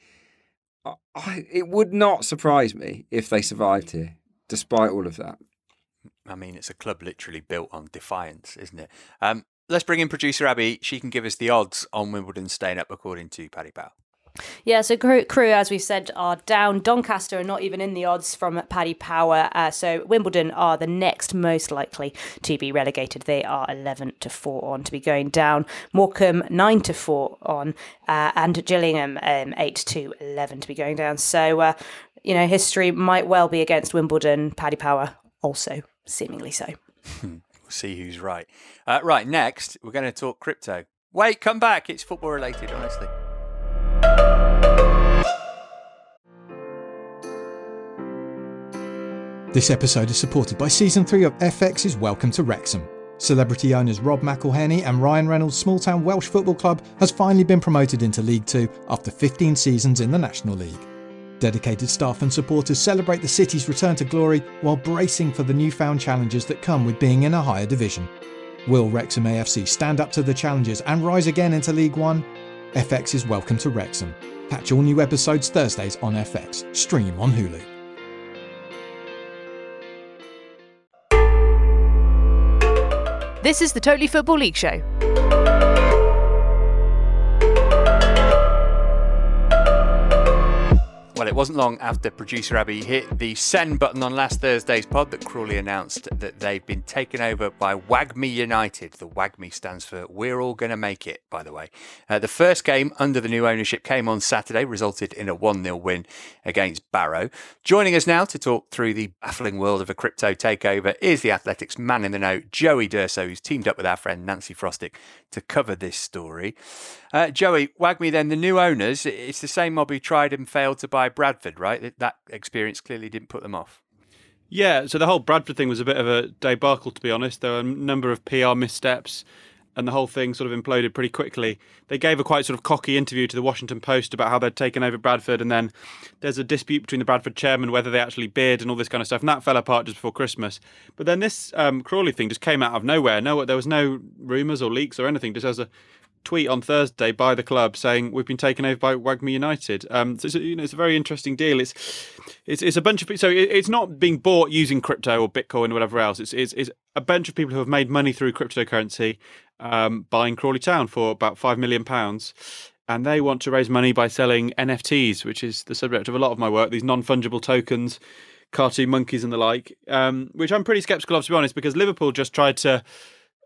I, it would not surprise me if they survived here, despite all of that. I mean, it's a club literally built on defiance, isn't it? Um, let's bring in producer Abby. She can give us the odds on Wimbledon staying up, according to Paddy Power. Yeah, so crew, Crewe, as we've said, are down. Doncaster are not even in the odds from Paddy Power. Uh, so Wimbledon are the next most likely to be relegated. They are 11 to 4 on to be going down. Morecambe 9 to 4 on. Uh, and Gillingham um, 8 to 11 to be going down. So, uh, you know, history might well be against Wimbledon. Paddy Power also seemingly so. See who's right. Uh, right, next, we're going to talk crypto. Wait, come back. It's football related, honestly. This episode is supported by Season 3 of FX's Welcome to Wrexham. Celebrity owners Rob McElhenney and Ryan Reynolds' small town Welsh football club has finally been promoted into League Two after 15 seasons in the National League. Dedicated staff and supporters celebrate the city's return to glory while bracing for the newfound challenges that come with being in a higher division. Will Wrexham AFC stand up to the challenges and rise again into League One? FX is Welcome to Wrexham. Catch all new episodes Thursdays on FX. Stream on Hulu. This is the Totally Football League Show. Well, it wasn't long after producer Abby hit the send button on last Thursday's pod that Crawley announced that they've been taken over by WAGMI United. The WAGMI stands for We're All Gonna Make It, by the way. Uh, the first game under the new ownership came on Saturday, resulted in a 1 0 win against Barrow. Joining us now to talk through the baffling world of a crypto takeover is the Athletics man in the know, Joey D'Urso, who's teamed up with our friend Nancy Froston to cover this story. Uh, Joey, WAGMI then, the new owners, it's the same mob who tried and failed to buy Bradford, right? That experience clearly didn't put them off. Yeah, so the whole Bradford thing was a bit of a debacle, to be honest. There were a number of PR missteps, and the whole thing sort of imploded pretty quickly. They gave a quite sort of cocky interview to the Washington Post about how they'd taken over Bradford, and then there's a dispute between the Bradford chairman whether they actually bid and all this kind of stuff, and that fell apart just before Christmas. But then this um, Crawley thing just came out of nowhere. No, there was no rumours or leaks or anything. Just as a tweet on Thursday by the club saying we've been taken over by WAGMI United. Um, so it's a, you know it's a very interesting deal. It's it's, it's a bunch of so it, it's not being bought using crypto or Bitcoin or whatever else. It's, it's it's a bunch of people who have made money through cryptocurrency um, buying Crawley Town for about five million pounds. And they want to raise money by selling NFTs, which is the subject of a lot of my work. These non fungible tokens, cartoon monkeys, and the like. Um, which I'm pretty skeptical of, to be honest, because Liverpool just tried to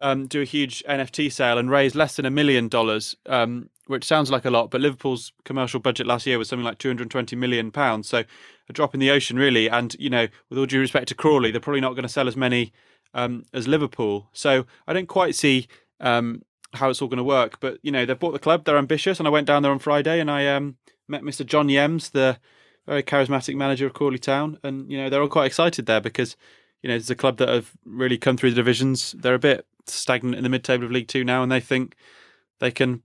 um, do a huge NFT sale and raise less than a million dollars, um, which sounds like a lot, but Liverpool's commercial budget last year was something like 220 million pounds. So a drop in the ocean, really. And you know, with all due respect to Crawley, they're probably not going to sell as many um, as Liverpool. So I don't quite see um, how it's all going to work. But you know, they've bought the club; they're ambitious. And I went down there on Friday and I um, met Mr. John Yems, the very charismatic manager of Crawley Town, and you know they're all quite excited there because you know it's a club that have really come through the divisions. They're a bit stagnant in the mid-table of League Two now, and they think they can,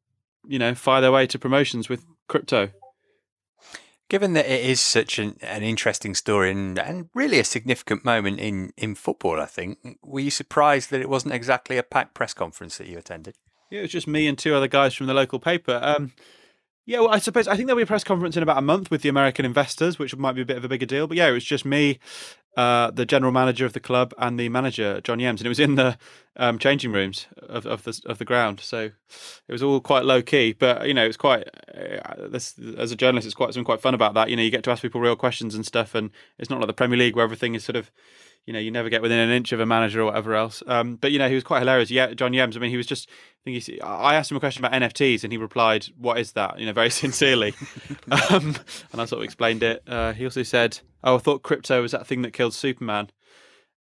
you know, fire their way to promotions with crypto. Given that it is such an, an interesting story and, and really a significant moment in, in football, I think, were you surprised that it wasn't exactly a packed press conference that you attended? Yeah, it was just me and two other guys from the local paper. Um, yeah, well, I suppose I think there'll be a press conference in about a month with the American investors, which might be a bit of a bigger deal. But yeah, it was just me, uh, the general manager of the club, and the manager John Yems, and it was in the um, changing rooms of, of the of the ground. So it was all quite low key, but you know, it's quite. Uh, this, as a journalist, it's quite something quite fun about that. You know, you get to ask people real questions and stuff, and it's not like the Premier League where everything is sort of you know, you never get within an inch of a manager or whatever else. Um, but you know, he was quite hilarious. Yeah, John Yems. I mean, he was just. I think he. I asked him a question about NFTs, and he replied, "What is that?" You know, very sincerely. um, and I sort of explained it. Uh, he also said, "Oh, I thought crypto was that thing that killed Superman."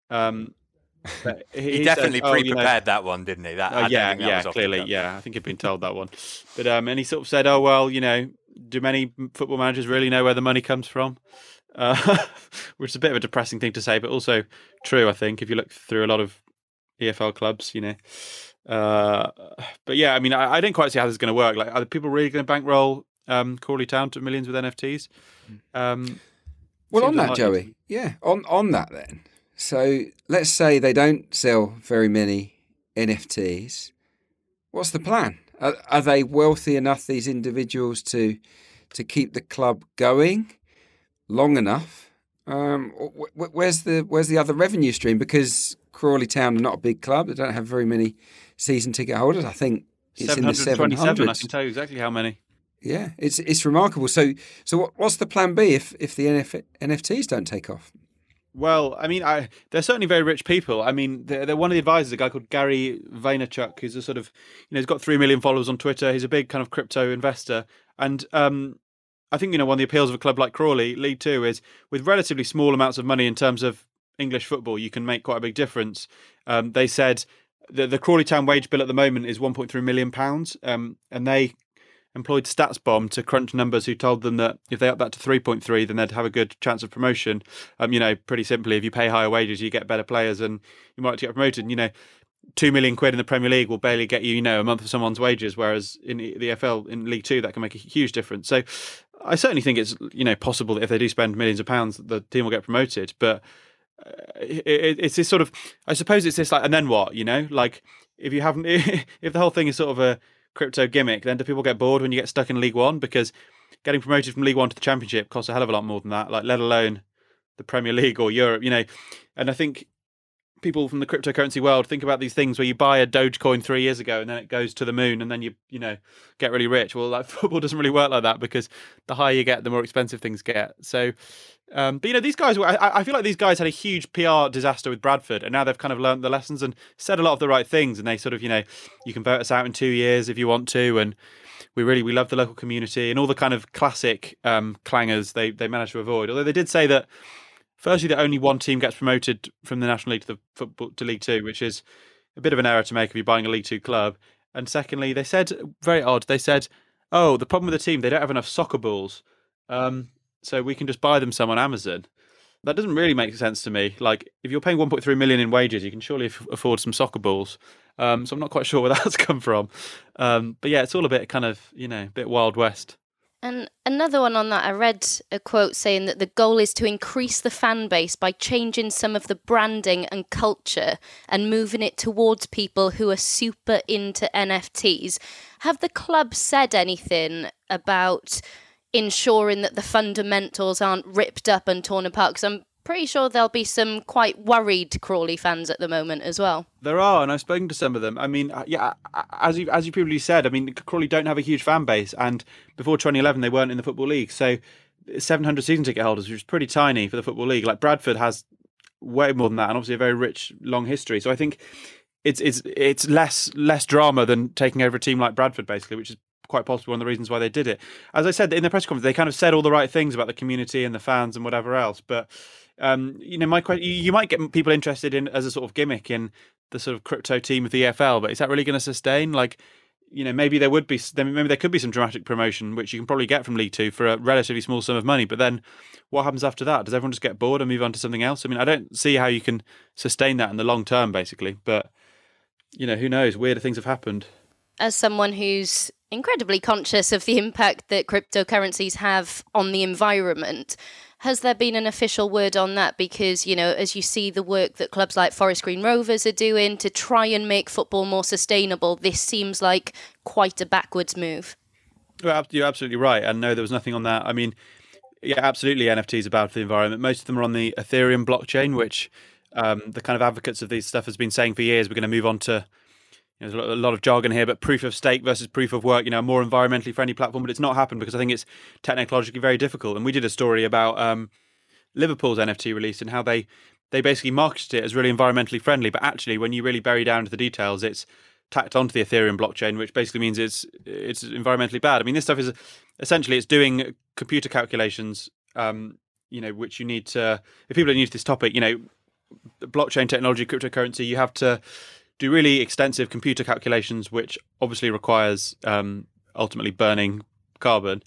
Um, he, he, definitely said, pre-prepared oh, you know, that one, didn't he? That, uh, yeah, yeah, clearly, yeah. I think he'd been told that one. But um, and he sort of said, "Oh well, you know, do many football managers really know where the money comes from?" Uh, which is a bit of a depressing thing to say, but also true. I think if you look through a lot of EFL clubs, you know. Uh, but yeah, I mean, I, I didn't quite see how this is going to work. Like, are people really going to bankroll um, Crawley Town to millions with NFTs? Um, well, on that, unlikely. Joey, yeah, on on that then. So let's say they don't sell very many NFTs. What's the plan? Are, are they wealthy enough, these individuals, to to keep the club going long enough. Um, where's the where's the other revenue stream? Because Crawley Town are not a big club; they don't have very many season ticket holders. I think it's in the seven hundreds. I can tell you exactly how many. Yeah, it's it's remarkable. So so what, what's the plan B if if the NF, NFTs don't take off? Well, I mean, I, they're certainly very rich people. I mean, they're, they're, one of the advisors, a guy called Gary Vaynerchuk, who's a sort of, you know, he's got three million followers on Twitter. He's a big kind of crypto investor, and um, I think you know one of the appeals of a club like Crawley League Two is with relatively small amounts of money in terms of English football, you can make quite a big difference. Um, they said the the Crawley Town wage bill at the moment is 1.3 million pounds, um, and they employed StatsBomb to crunch numbers who told them that if they up that to 3.3 then they'd have a good chance of promotion um, you know pretty simply if you pay higher wages you get better players and you might get promoted and, you know two million quid in the Premier League will barely get you, you know, a month of someone's wages, whereas in the FL in League Two that can make a huge difference. So, I certainly think it's you know possible that if they do spend millions of pounds, the team will get promoted. But uh, it, it's this sort of, I suppose it's this like, and then what? You know, like if you haven't, if the whole thing is sort of a crypto gimmick, then do people get bored when you get stuck in League One? Because getting promoted from League One to the Championship costs a hell of a lot more than that. Like, let alone the Premier League or Europe, you know. And I think people from the cryptocurrency world think about these things where you buy a Dogecoin three years ago and then it goes to the moon and then you you know get really rich. Well, like football doesn't really work like that because the higher you get, the more expensive things get. So, um, but you know these guys, I, I feel like these guys had a huge PR disaster with Bradford, and now they've kind of learned the lessons and said a lot of the right things. And they sort of you know you can vote us out in two years if you want to, and we really we love the local community and all the kind of classic um, clangers they they managed to avoid. Although they did say that firstly that only one team gets promoted from the National League to the football to League Two, which is a bit of an error to make if you're buying a League Two club. And secondly, they said very odd. They said, "Oh, the problem with the team they don't have enough soccer balls, um, so we can just buy them some on Amazon." That doesn't really make sense to me. Like, if you're paying 1.3 million in wages, you can surely afford some soccer balls. Um, so I'm not quite sure where that's come from. Um, but yeah, it's all a bit kind of you know, a bit wild west. And another one on that, I read a quote saying that the goal is to increase the fan base by changing some of the branding and culture and moving it towards people who are super into NFTs. Have the club said anything about ensuring that the fundamentals aren't ripped up and torn apart? Because I'm pretty sure there'll be some quite worried Crawley fans at the moment as well. There are, and I've spoken to some of them. I mean, uh, yeah, as you as you previously said, I mean, Crawley don't have a huge fan base, and before 2011 they weren't in the football league, so 700 season ticket holders, which is pretty tiny for the football league. Like Bradford has way more than that, and obviously a very rich, long history. So I think it's it's it's less less drama than taking over a team like Bradford, basically, which is quite possibly one of the reasons why they did it. As I said in the press conference, they kind of said all the right things about the community and the fans and whatever else, but um, you know, my question, you might get people interested in as a sort of gimmick in the sort of crypto team of the EFL, but is that really going to sustain? Like, you know, maybe there would be, maybe there could be some dramatic promotion, which you can probably get from League Two for a relatively small sum of money. But then, what happens after that? Does everyone just get bored and move on to something else? I mean, I don't see how you can sustain that in the long term, basically. But you know, who knows? Weirder things have happened. As someone who's incredibly conscious of the impact that cryptocurrencies have on the environment, has there been an official word on that? Because, you know, as you see the work that clubs like Forest Green Rovers are doing to try and make football more sustainable, this seems like quite a backwards move. Well, you're absolutely right. And no, there was nothing on that. I mean, yeah, absolutely. NFTs about the environment. Most of them are on the Ethereum blockchain, which um, the kind of advocates of these stuff has been saying for years. We're going to move on to there's a lot of jargon here, but proof of stake versus proof of work, you know, a more environmentally friendly platform, but it's not happened because I think it's technologically very difficult. And we did a story about um, Liverpool's NFT release and how they they basically marketed it as really environmentally friendly, but actually, when you really bury down into the details, it's tacked onto the Ethereum blockchain, which basically means it's it's environmentally bad. I mean, this stuff is essentially it's doing computer calculations, um, you know, which you need to. If people are new to this topic, you know, blockchain technology, cryptocurrency, you have to do really extensive computer calculations, which obviously requires um, ultimately burning carbon.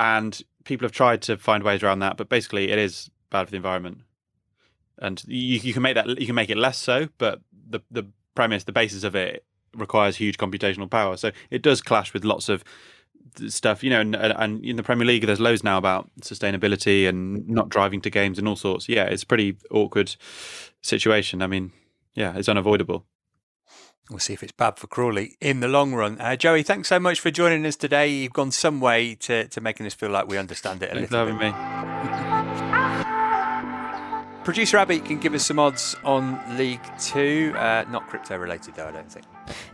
And people have tried to find ways around that, but basically, it is bad for the environment. And you, you can make that you can make it less so, but the the premise, the basis of it requires huge computational power. So it does clash with lots of stuff, you know, and, and in the Premier League, there's loads now about sustainability and not driving to games and all sorts. Yeah, it's a pretty awkward situation. I mean, yeah, it's unavoidable. We'll see if it's bad for Crawley in the long run. Uh, Joey, thanks so much for joining us today. You've gone some way to, to making us feel like we understand it a Thanks for little having bit. me. Producer Abby can give us some odds on League Two. Uh, not crypto related, though, I don't think.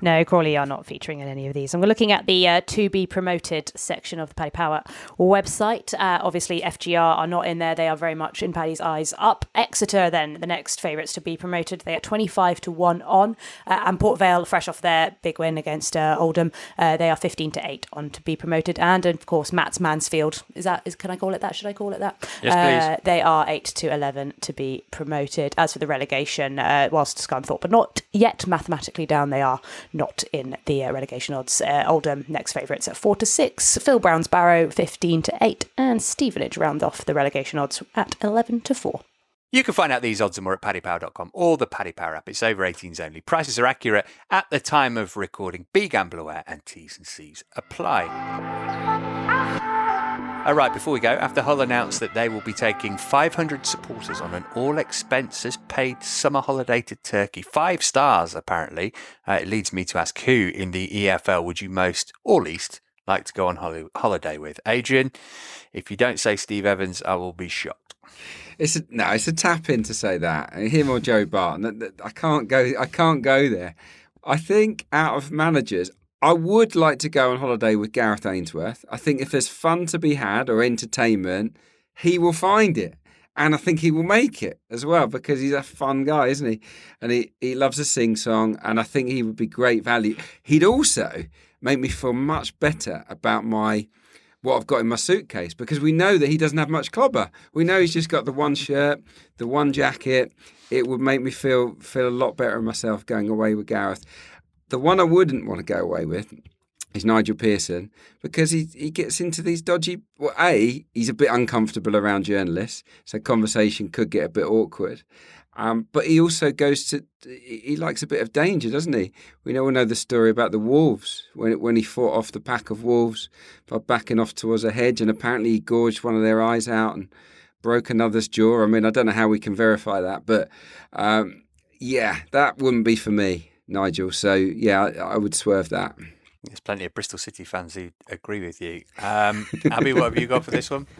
No, Crawley are not featuring in any of these. And we're looking at the uh, to be promoted section of the Paddy Power website. Uh, obviously, FGR are not in there. They are very much in Paddy's eyes up. Exeter, then, the next favourites to be promoted. They are 25 to 1 on. Uh, and Port Vale, fresh off their big win against uh, Oldham, uh, they are 15 to 8 on to be promoted. And, of course, Matt's Mansfield. Is that, is, can I call it that? Should I call it that? Yes, please. Uh, they are 8 to 11 to be promoted. As for the relegation, uh, whilst Scunthorpe are not yet mathematically down, they are not in the uh, relegation odds. Uh, Oldham next favourites at 4 to 6, Phil Brown's Barrow 15 to 8, and Stevenage round off the relegation odds at 11 to 4. You can find out these odds and more at paddypower.com or the Paddy Power app. It's over 18s only. Prices are accurate at the time of recording. Be gamble aware and T's and C's apply. All right, before we go, after Hull announced that they will be taking 500 supporters on an all expenses paid summer holiday to Turkey, five stars apparently, uh, it leads me to ask who in the EFL would you most or least like to go on holi- holiday with? Adrian, if you don't say Steve Evans, I will be shocked. It's a, no, it's a tap in to say that. Him or Joe Barton. I can't go. I can't go there. I think out of managers, I would like to go on holiday with Gareth Ainsworth. I think if there's fun to be had or entertainment, he will find it. And I think he will make it as well because he's a fun guy, isn't he? And he, he loves a sing song. And I think he would be great value. He'd also make me feel much better about my what I've got in my suitcase because we know that he doesn't have much clobber. We know he's just got the one shirt, the one jacket. It would make me feel feel a lot better myself going away with Gareth. The one I wouldn't want to go away with is Nigel Pearson because he he gets into these dodgy. Well, a he's a bit uncomfortable around journalists, so conversation could get a bit awkward. Um, but he also goes to he likes a bit of danger, doesn't he? We all know the story about the wolves when when he fought off the pack of wolves by backing off towards a hedge, and apparently he gorged one of their eyes out and broke another's jaw. I mean, I don't know how we can verify that, but um, yeah, that wouldn't be for me, Nigel. So yeah, I, I would swerve that. There's plenty of Bristol City fans who agree with you. Um, Abby, what have you got for this one?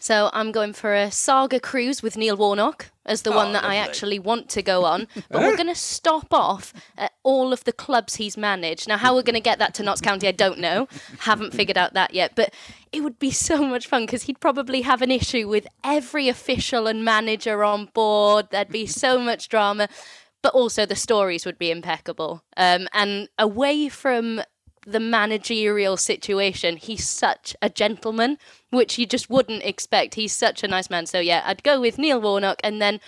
So I'm going for a saga cruise with Neil Warnock as the Oh, one that I actually want to go on. But we're going to stop off at all of the clubs he's managed. Now, how we're going to get that to Notts County, I don't know. Haven't figured out that yet. But it would be so much fun because he'd probably have an issue with every official and manager on board. There'd be so much drama. But also the stories would be impeccable. Um, and away from the managerial situation, he's such a gentleman, which you just wouldn't expect. He's such a nice man. So yeah, I'd go with Neil Warnock and then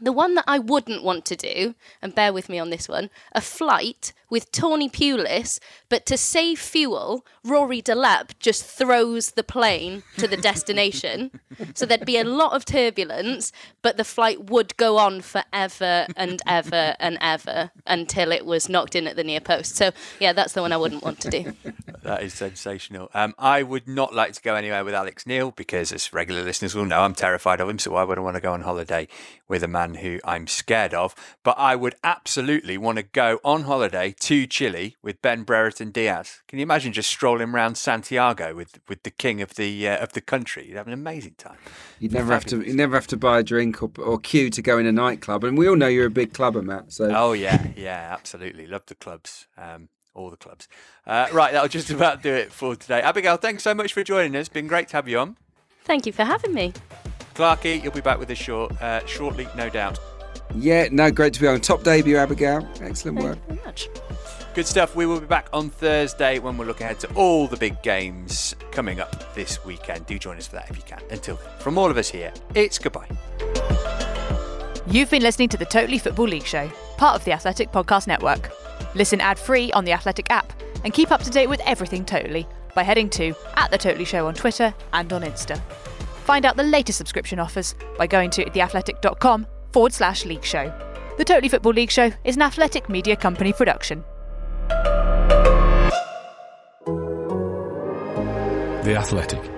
the one that I wouldn't want to do, and bear with me on this one, a flight with Tony Pulis, but to save fuel, Rory Delap just throws the plane to the destination. so there'd be a lot of turbulence, but the flight would go on forever and ever and ever until it was knocked in at the near post. So yeah, that's the one I wouldn't want to do. That is sensational. Um, I would not like to go anywhere with Alex Neil because, as regular listeners will know, I'm terrified of him. So why would I want to go on holiday with a man who I'm scared of? But I would absolutely want to go on holiday to Chile with Ben Brereton Diaz. Can you imagine just strolling around Santiago with, with the king of the uh, of the country? You'd have an amazing time. You'd never have to. You never have to buy a drink or, or queue to go in a nightclub, and we all know you're a big clubber, Matt. So Oh yeah, yeah, absolutely. Love the clubs. Um, all the clubs. Uh, right, that'll just about do it for today. Abigail, thanks so much for joining us. Been great to have you on. Thank you for having me. Clarky, you'll be back with us short, uh, shortly, no doubt. yeah, no, great to be on top debut, Abigail. Excellent work. Thank you very much. Good stuff. We will be back on Thursday when we'll look ahead to all the big games coming up this weekend. Do join us for that if you can. Until then, from all of us here, it's goodbye. You've been listening to the Totally Football League Show, part of the Athletic Podcast Network. Listen ad free on the Athletic app and keep up to date with everything Totally by heading to at the Totally Show on Twitter and on Insta. Find out the latest subscription offers by going to theathletic.com forward slash league show. The Totally Football League Show is an athletic media company production. The Athletic.